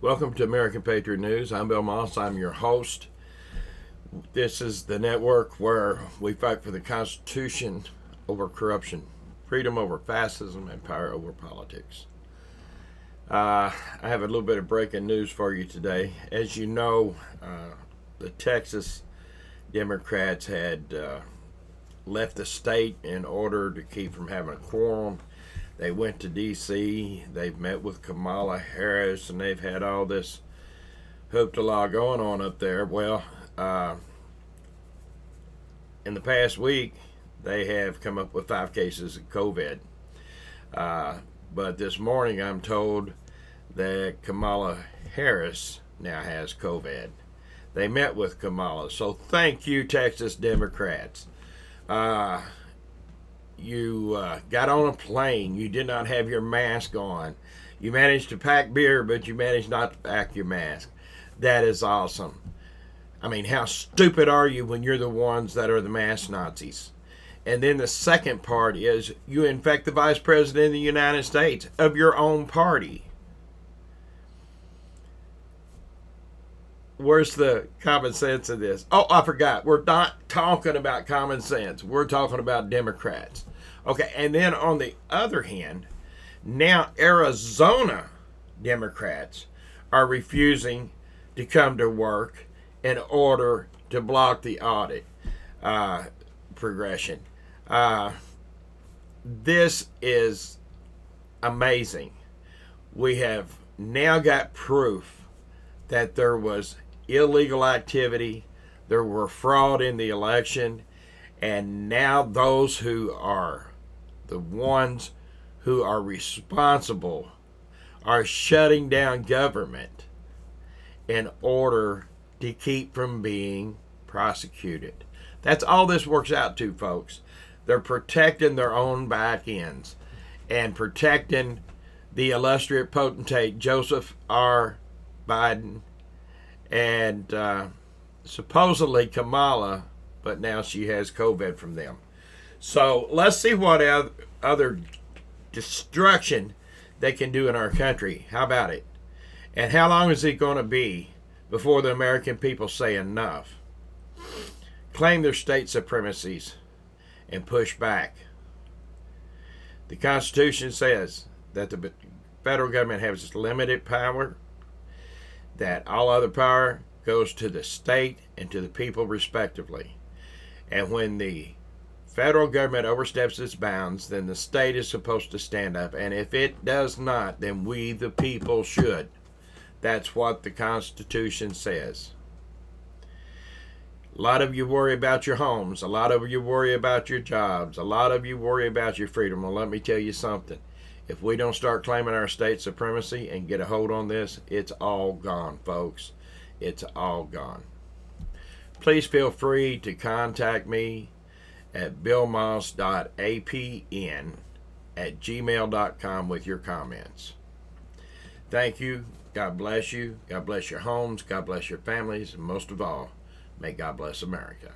Welcome to American Patriot News. I'm Bill Moss. I'm your host. This is the network where we fight for the Constitution over corruption, freedom over fascism, and power over politics. Uh, I have a little bit of breaking news for you today. As you know, uh, the Texas Democrats had uh, left the state in order to keep from having a quorum they went to D.C. They've met with Kamala Harris, and they've had all this hoopla going on up there. Well, uh, in the past week, they have come up with five cases of COVID. Uh, but this morning, I'm told that Kamala Harris now has COVID. They met with Kamala. So thank you, Texas Democrats. Uh, you uh, got on a plane, you did not have your mask on. You managed to pack beer, but you managed not to pack your mask. That is awesome. I mean, how stupid are you when you're the ones that are the mask Nazis? And then the second part is you infect the vice president of the United States of your own party. Where's the common sense of this? Oh, I forgot. We're not talking about common sense. We're talking about Democrats. Okay, and then on the other hand, now Arizona Democrats are refusing to come to work in order to block the audit uh, progression. Uh, this is amazing. We have now got proof that there was illegal activity, there were fraud in the election, and now those who are the ones who are responsible are shutting down government in order to keep from being prosecuted. That's all this works out to, folks. They're protecting their own back ends and protecting the illustrious potentate Joseph R. Biden and uh, supposedly Kamala, but now she has COVID from them. So let's see what other destruction they can do in our country. How about it? And how long is it going to be before the American people say enough? Claim their state supremacies and push back. The Constitution says that the federal government has limited power, that all other power goes to the state and to the people respectively. And when the federal government oversteps its bounds, then the state is supposed to stand up. And if it does not, then we, the people, should. That's what the Constitution says. A lot of you worry about your homes. A lot of you worry about your jobs. A lot of you worry about your freedom. Well, let me tell you something. If we don't start claiming our state supremacy and get a hold on this, it's all gone, folks. It's all gone. Please feel free to contact me at billmoss.apn at gmail.com with your comments. Thank you. God bless you. God bless your homes. God bless your families. And most of all, may God bless America.